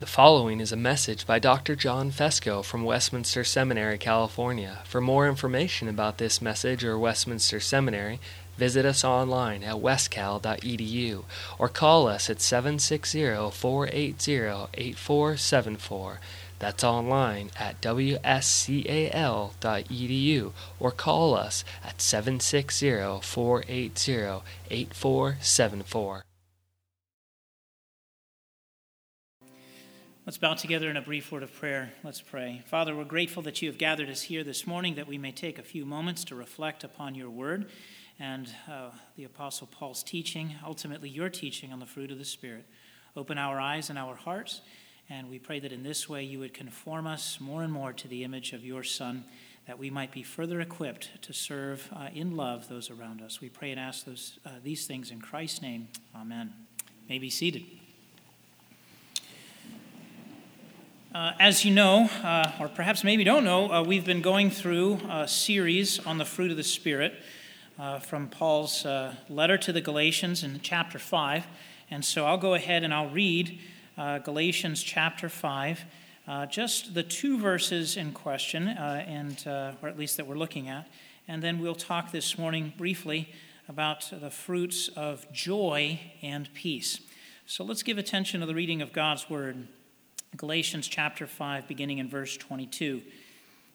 The following is a message by Dr. John Fesko from Westminster Seminary, California. For more information about this message or Westminster Seminary, visit us online at wscal.edu or call us at 760 480 8474. That's online at wscal.edu or call us at 760 480 8474. Let's bow together in a brief word of prayer. Let's pray. Father, we're grateful that you have gathered us here this morning that we may take a few moments to reflect upon your word and uh, the Apostle Paul's teaching, ultimately your teaching on the fruit of the Spirit. Open our eyes and our hearts, and we pray that in this way you would conform us more and more to the image of your Son, that we might be further equipped to serve uh, in love those around us. We pray and ask those, uh, these things in Christ's name. Amen. You may be seated. Uh, as you know, uh, or perhaps maybe don't know, uh, we've been going through a series on the fruit of the Spirit uh, from Paul's uh, letter to the Galatians in chapter 5. And so I'll go ahead and I'll read uh, Galatians chapter 5, just the two verses in question, and, or at least that we're looking at. And then we'll talk this morning briefly about the fruits of joy and peace. So let's give attention to the reading of God's Word. Galatians chapter 5, beginning in verse 22.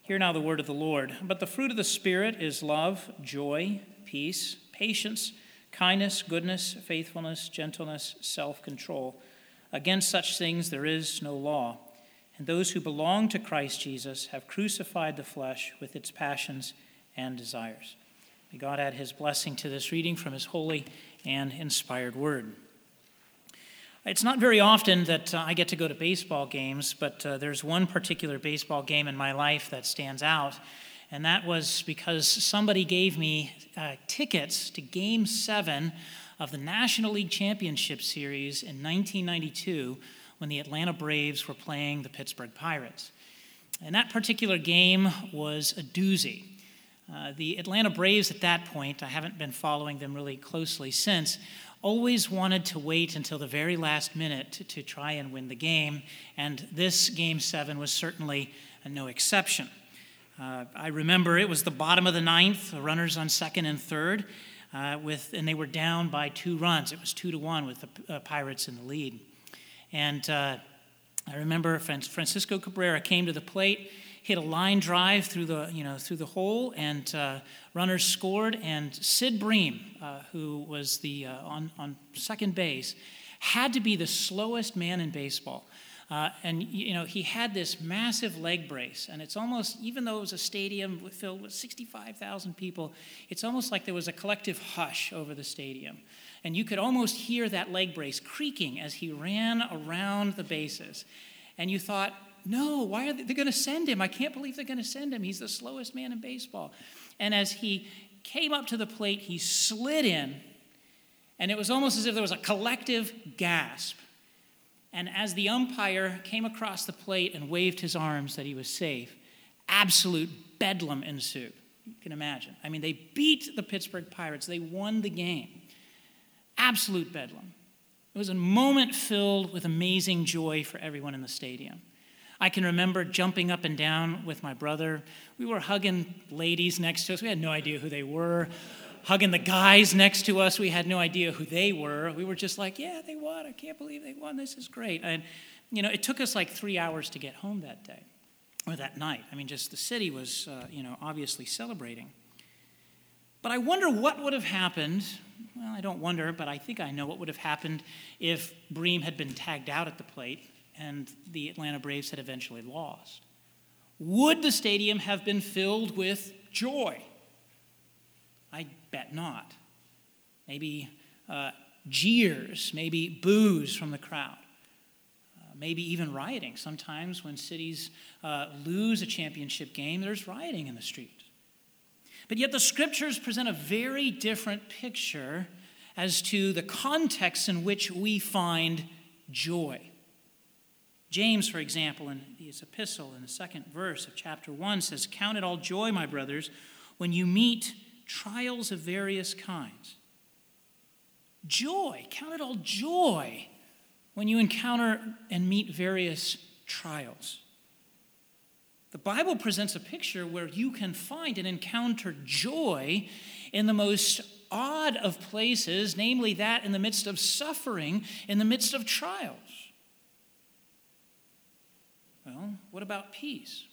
Hear now the word of the Lord. But the fruit of the Spirit is love, joy, peace, patience, kindness, goodness, faithfulness, gentleness, self control. Against such things there is no law. And those who belong to Christ Jesus have crucified the flesh with its passions and desires. May God add his blessing to this reading from his holy and inspired word. It's not very often that uh, I get to go to baseball games, but uh, there's one particular baseball game in my life that stands out, and that was because somebody gave me uh, tickets to Game 7 of the National League Championship Series in 1992 when the Atlanta Braves were playing the Pittsburgh Pirates. And that particular game was a doozy. Uh, the Atlanta Braves at that point, I haven't been following them really closely since, always wanted to wait until the very last minute to, to try and win the game, and this game seven was certainly no exception. Uh, I remember it was the bottom of the ninth, the runners on second and third, uh, with, and they were down by two runs. It was two to one with the uh, Pirates in the lead. And uh, I remember Francisco Cabrera came to the plate hit a line drive through the, you know, through the hole, and uh, runners scored. And Sid Bream, uh, who was the, uh, on, on second base, had to be the slowest man in baseball. Uh, and you know he had this massive leg brace, and it's almost even though it was a stadium filled with 65,000 people, it's almost like there was a collective hush over the stadium, and you could almost hear that leg brace creaking as he ran around the bases, and you thought, no, why are they going to send him? I can't believe they're going to send him. He's the slowest man in baseball. And as he came up to the plate, he slid in, and it was almost as if there was a collective gasp. And as the umpire came across the plate and waved his arms that he was safe, absolute bedlam ensued. You can imagine. I mean, they beat the Pittsburgh Pirates, they won the game. Absolute bedlam. It was a moment filled with amazing joy for everyone in the stadium. I can remember jumping up and down with my brother. We were hugging ladies next to us. We had no idea who they were. Hugging the guys next to us. We had no idea who they were. We were just like, yeah, they won. I can't believe they won. This is great. And, you know, it took us like three hours to get home that day or that night. I mean, just the city was, uh, you know, obviously celebrating. But I wonder what would have happened. Well, I don't wonder, but I think I know what would have happened if Bream had been tagged out at the plate and the Atlanta Braves had eventually lost. Would the stadium have been filled with joy? I bet not. Maybe uh, jeers, maybe boos from the crowd, uh, maybe even rioting. Sometimes when cities uh, lose a championship game, there's rioting in the street. But yet the scriptures present a very different picture as to the context in which we find joy. James, for example, in his epistle, in the second verse of chapter 1, says, Count it all joy, my brothers, when you meet trials of various kinds. Joy, count it all joy when you encounter and meet various trials. The Bible presents a picture where you can find and encounter joy in the most odd of places, namely that in the midst of suffering, in the midst of trials. Well, what about peace?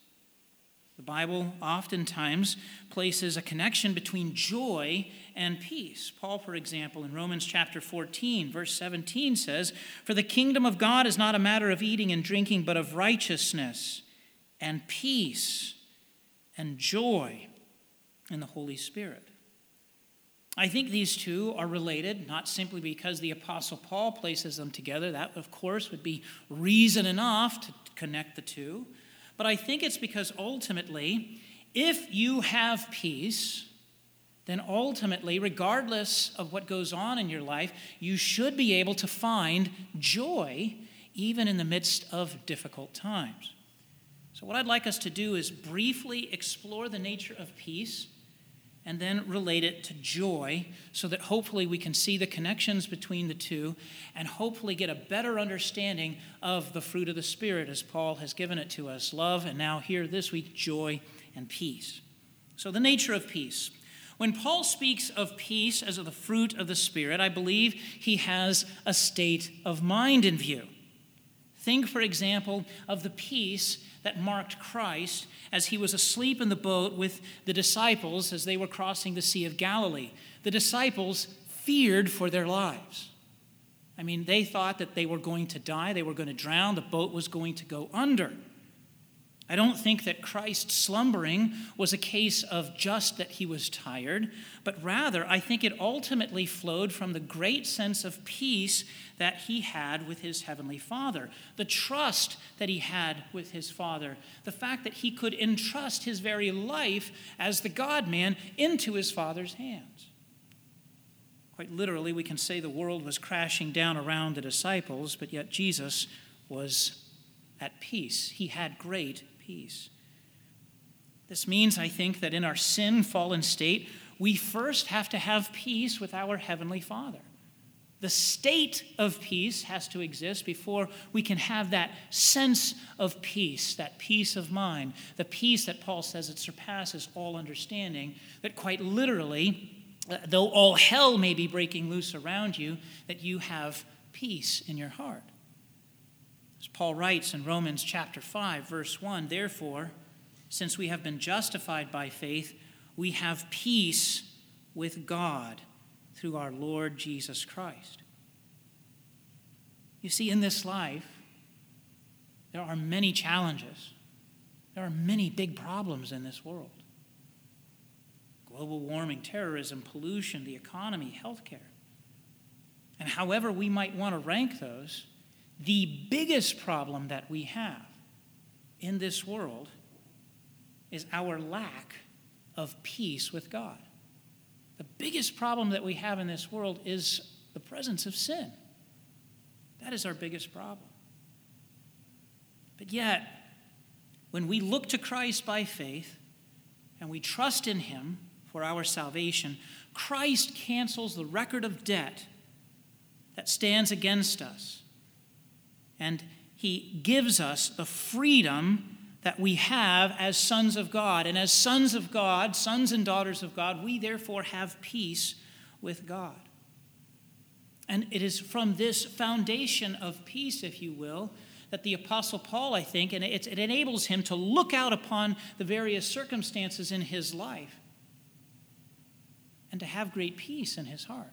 The Bible oftentimes places a connection between joy and peace. Paul, for example, in Romans chapter 14, verse 17 says, For the kingdom of God is not a matter of eating and drinking, but of righteousness and peace and joy in the Holy Spirit. I think these two are related, not simply because the Apostle Paul places them together. That, of course, would be reason enough to connect the two. But I think it's because ultimately, if you have peace, then ultimately, regardless of what goes on in your life, you should be able to find joy even in the midst of difficult times. So, what I'd like us to do is briefly explore the nature of peace and then relate it to joy so that hopefully we can see the connections between the two and hopefully get a better understanding of the fruit of the Spirit as Paul has given it to us love, and now here this week, joy and peace. So, the nature of peace. When Paul speaks of peace as of the fruit of the Spirit, I believe he has a state of mind in view. Think, for example, of the peace that marked Christ as he was asleep in the boat with the disciples as they were crossing the Sea of Galilee. The disciples feared for their lives. I mean, they thought that they were going to die, they were going to drown, the boat was going to go under. I don't think that Christ slumbering was a case of just that he was tired, but rather I think it ultimately flowed from the great sense of peace that he had with his heavenly Father, the trust that he had with his Father, the fact that he could entrust his very life as the God man into his Father's hands. Quite literally, we can say the world was crashing down around the disciples, but yet Jesus was at peace. He had great peace. This means, I think, that in our sin fallen state, we first have to have peace with our Heavenly Father. The state of peace has to exist before we can have that sense of peace, that peace of mind, the peace that Paul says it surpasses all understanding, that quite literally, uh, though all hell may be breaking loose around you, that you have peace in your heart. As Paul writes in Romans chapter 5, verse 1 Therefore, since we have been justified by faith, we have peace with God through our Lord Jesus Christ. You see, in this life, there are many challenges. There are many big problems in this world global warming, terrorism, pollution, the economy, healthcare. And however we might want to rank those, the biggest problem that we have in this world is our lack of peace with God. The biggest problem that we have in this world is the presence of sin. That is our biggest problem. But yet, when we look to Christ by faith and we trust in Him for our salvation, Christ cancels the record of debt that stands against us and he gives us the freedom that we have as sons of God. And as sons of God, sons and daughters of God, we therefore have peace with God. And it is from this foundation of peace, if you will, that the Apostle Paul, I think, and it, enables him to look out upon the various circumstances in his life and to have great peace in his heart.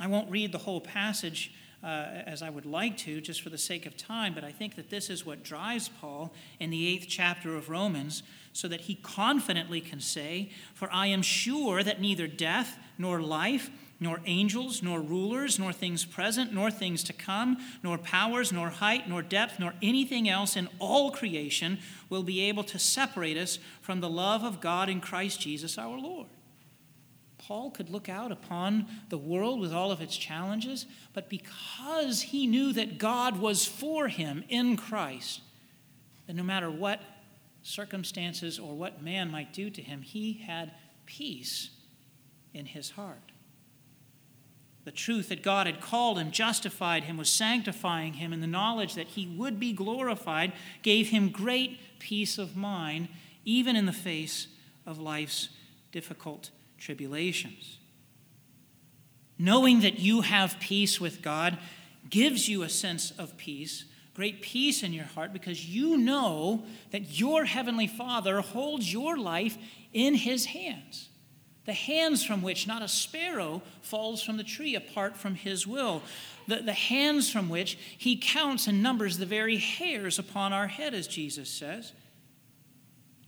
I won't read the whole passage uh, as I would like to, just for the sake of time, but I think that this is what drives Paul in the eighth chapter of Romans, so that he confidently can say, For I am sure that neither death nor life, nor angels, nor rulers, nor things present, nor things to come, nor powers, nor height, nor depth, nor anything else in all creation will be able to separate us from the love of God in Christ Jesus our Lord. Paul could look out upon the world with all of its challenges, but because he knew that God was for him in Christ, that no matter what circumstances or what man might do to him, he had peace in his heart. the truth that God had called him, justified him, was sanctifying him, and the knowledge that he would be glorified gave him great peace of mind, even in the face of life's difficult tribulations. Knowing that you have peace with God gives you a sense of peace, great peace in your heart, because you know that your Heavenly Father holds your life in His hands the hands from which not a sparrow falls from the tree apart from his will, the, the hands from which he counts and numbers the very hairs upon our head, as Jesus says.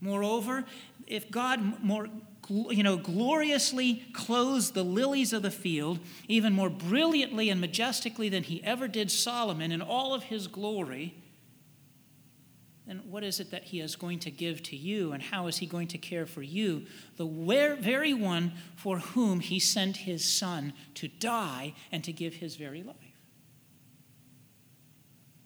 Moreover, if God more you know, gloriously clothes the lilies of the field, even more brilliantly and majestically than he ever did Solomon in all of his glory, then what is it that he is going to give to you and how is he going to care for you? The very one for whom he sent his son to die and to give his very life.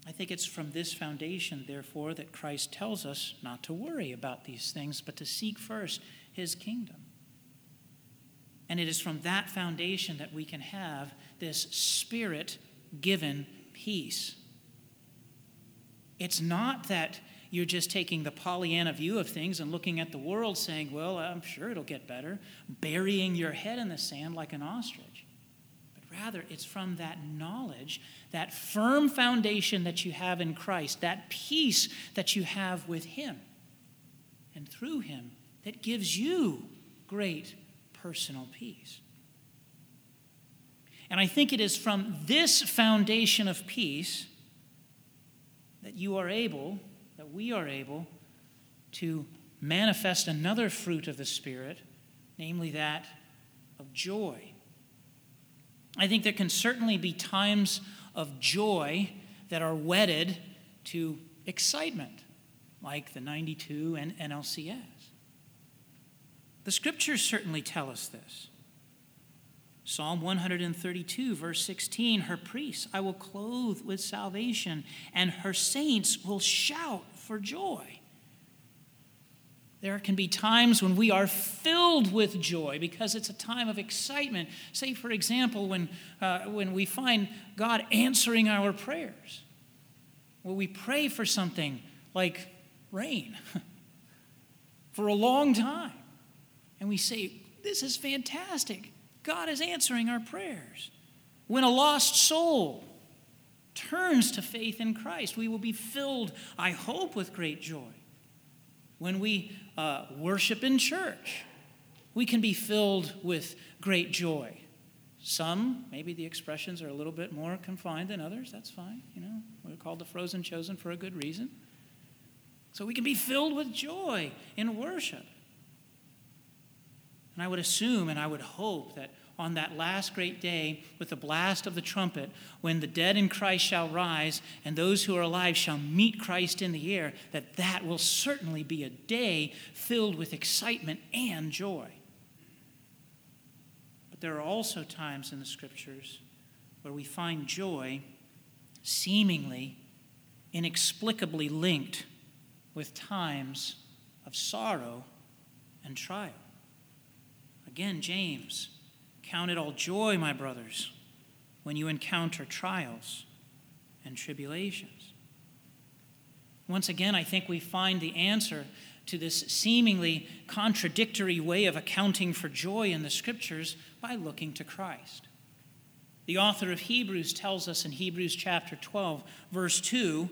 I think it's from this foundation, therefore, that Christ tells us not to worry about these things, but to seek first his kingdom. And it is from that foundation that we can have this spirit given peace. It's not that you're just taking the Pollyanna view of things and looking at the world saying, well, I'm sure it'll get better, burying your head in the sand like an ostrich. But rather, it's from that knowledge, that firm foundation that you have in Christ, that peace that you have with Him and through Him that gives you great personal peace. And I think it is from this foundation of peace that you are able that we are able to manifest another fruit of the Spirit, namely that of joy. I think there can certainly be times of joy that are wedded to excitement, like the 92 and NLCS. The scriptures certainly tell us this. Psalm 132, verse 16 Her priests I will clothe with salvation, and her saints will shout for joy. There can be times when we are filled with joy because it's a time of excitement. Say, for example, when, uh, when we find God answering our prayers. Well, we pray for something like rain for a long time. And we say, This is fantastic. God is answering our prayers. When a lost soul turns to faith in Christ, we will be filled, I hope, with great joy. When we uh, worship in church, we can be filled with great joy. Some, maybe the expressions are a little bit more confined than others. That's fine. You know, we're called the frozen chosen for a good reason. So we can be filled with joy in worship. And I would assume and I would hope that on that last great day, with the blast of the trumpet, when the dead in Christ shall rise and those who are alive shall meet Christ in the air, that that will certainly be a day filled with excitement and joy. But there are also times in the scriptures where we find joy seemingly inexplicably linked with times of sorrow and trial. Again, James, count it all joy, my brothers, when you encounter trials and tribulations. Once again, I think we find the answer to this seemingly contradictory way of accounting for joy in the scriptures by looking to Christ. The author of Hebrews tells us in Hebrews chapter 12, verse 2,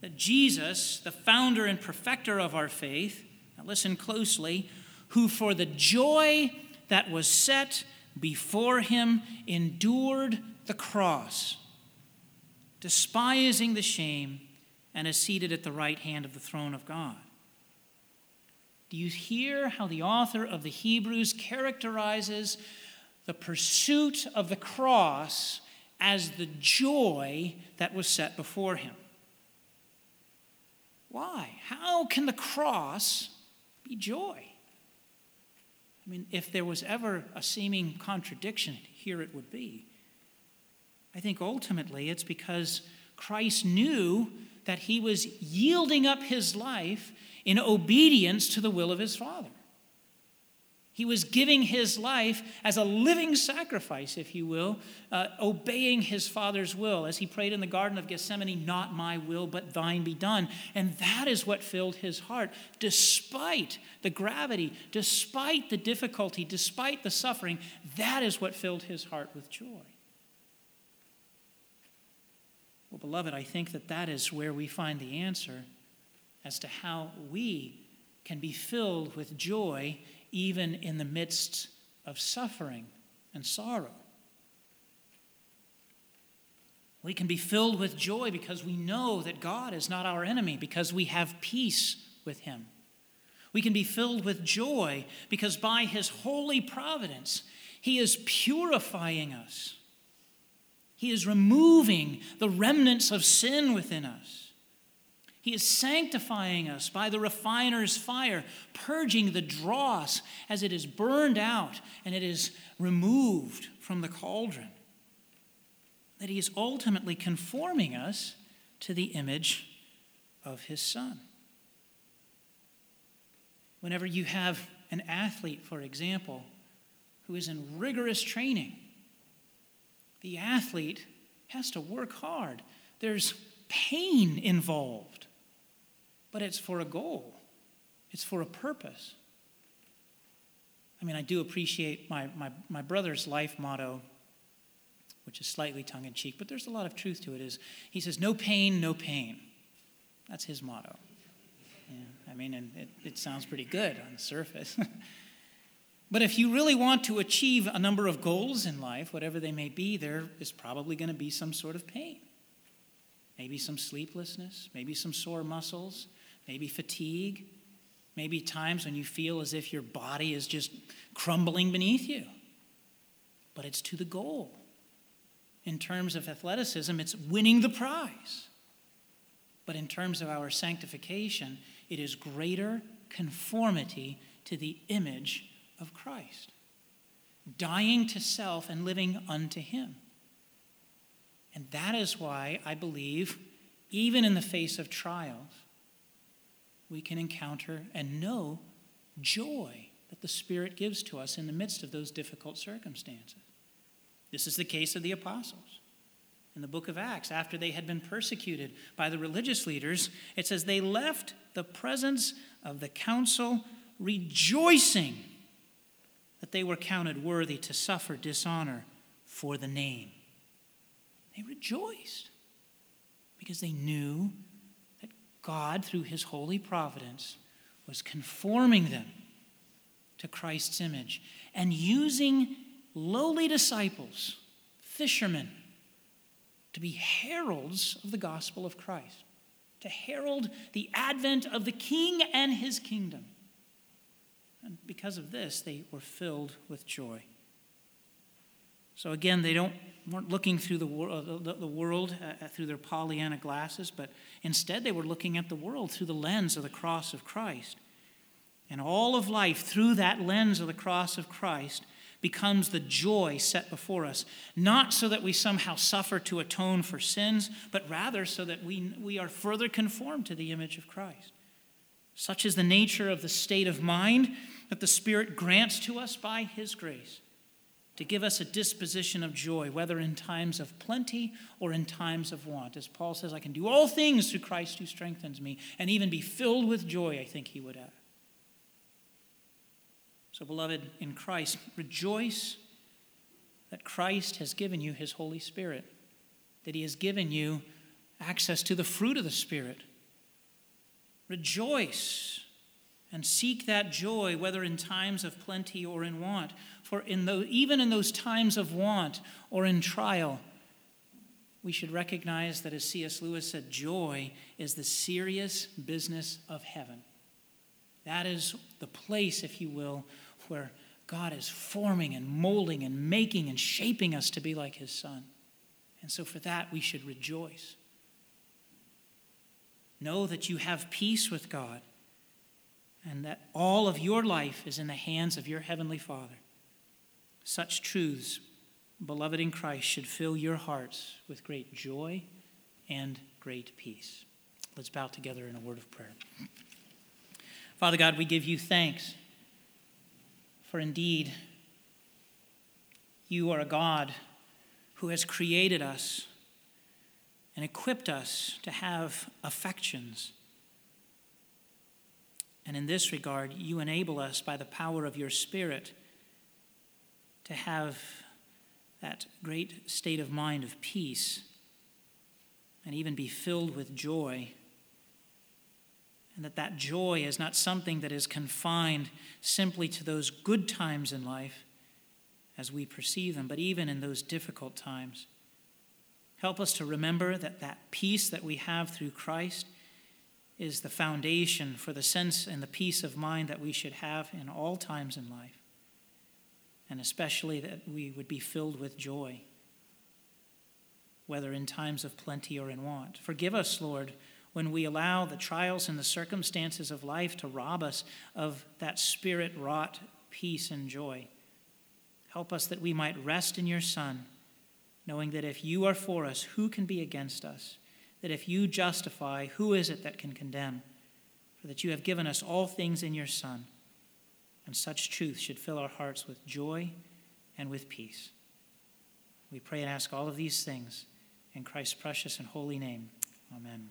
that Jesus, the founder and perfecter of our faith, now listen closely, who for the joy that was set before him endured the cross, despising the shame, and is seated at the right hand of the throne of God. Do you hear how the author of the Hebrews characterizes the pursuit of the cross as the joy that was set before him? Why? How can the cross be joy? I mean, if there was ever a seeming contradiction, here it would be. I think ultimately it's because Christ knew that he was yielding up his life in obedience to the will of his Father. He was giving his life as a living sacrifice, if you will, uh, obeying his Father's will. As he prayed in the Garden of Gethsemane, Not my will, but thine be done. And that is what filled his heart, despite the gravity, despite the difficulty, despite the suffering. That is what filled his heart with joy. Well, beloved, I think that that is where we find the answer as to how we can be filled with joy even in the midst of suffering and sorrow. We can be filled with joy because we know that God is not our enemy, because we have peace with Him. We can be filled with joy because by His holy providence, He is purifying us. He is removing the remnants of sin within us. He is sanctifying us by the refiner's fire, purging the dross as it is burned out and it is removed from the cauldron. That He is ultimately conforming us to the image of His Son. Whenever you have an athlete, for example, who is in rigorous training, the athlete has to work hard. There's pain involved but it's for a goal, it's for a purpose. I mean, I do appreciate my, my, my brother's life motto, which is slightly tongue in cheek, but there's a lot of truth to it. Is he says, "No pain, no pain." That's his motto. Yeah, I mean, and it, it sounds pretty good on the surface. but if you really want to achieve a number of goals in life, whatever they may be, there is probably going to be some sort of pain. Maybe some sleeplessness, maybe some sore muscles, maybe fatigue, maybe times when you feel as if your body is just crumbling beneath you. But it's to the goal. In terms of athleticism, it's winning the prize. But in terms of our sanctification, it is greater conformity to the image of Christ, dying to self and living unto Him. And that is why I believe, even in the face of trials, we can encounter and know joy that the Spirit gives to us in the midst of those difficult circumstances. This is the case of the apostles. In the book of Acts, after they had been persecuted by the religious leaders, it says they left the presence of the council rejoicing that they were counted worthy to suffer dishonor for the name. They rejoiced because they knew God, through his holy providence, was conforming them to Christ's image and using lowly disciples, fishermen, to be heralds of the gospel of Christ, to herald the advent of the king and his kingdom. And because of this, they were filled with joy. So again, they don't weren't looking through the, wor- the, the world uh, through their Pollyanna glasses, but instead they were looking at the world through the lens of the cross of Christ. And all of life through that lens of the cross of Christ becomes the joy set before us, not so that we somehow suffer to atone for sins, but rather so that we, we are further conformed to the image of Christ. Such is the nature of the state of mind that the Spirit grants to us by His grace to give us a disposition of joy, whether in times of plenty or in times of want. As Paul says, I can do all things through Christ who strengthens me, and even be filled with joy, I think he would add. So, beloved, in Christ, rejoice that Christ has given you his Holy Spirit, that he has given you access to the fruit of the Spirit. Rejoice and seek that joy, whether in times of plenty or in want. For in the, even in those times of want or in trial, we should recognize that, as C.S. Lewis said, joy is the serious business of heaven. That is the place, if you will, where God is forming and molding and making and shaping us to be like His Son. And so, for that, we should rejoice. Know that you have peace with God and that all of your life is in the hands of your Heavenly Father. Such truths, beloved in Christ, should fill your hearts with great joy and great peace. Let's bow together in a word of prayer. Father God, we give you thanks For indeed, you are a God who has created us and equipped us to have affections. And in this regard, you enable us by the power of your Spirit to have that great state of mind of peace and even be filled with joy and that that joy is not something that is confined simply to those good times in life as we perceive them, but even in those difficult times. Help us to remember that that peace that we have through Christ is the foundation for the sense and the peace of mind that we should have in all times in life, and especially that we would be filled with joy, whether in times of plenty or in want. Forgive us, Lord when we allow the trials and the circumstances of life to rob us of that spirit wrought peace and joy. Help us that we might rest in your Son, knowing that if you are for us, who can be against us? That if you justify, who is it that can condemn? For that you have given us all things in your Son, and such truth should fill our hearts with joy and with peace. We pray and ask all of these things in Christ's precious and holy name. Amen.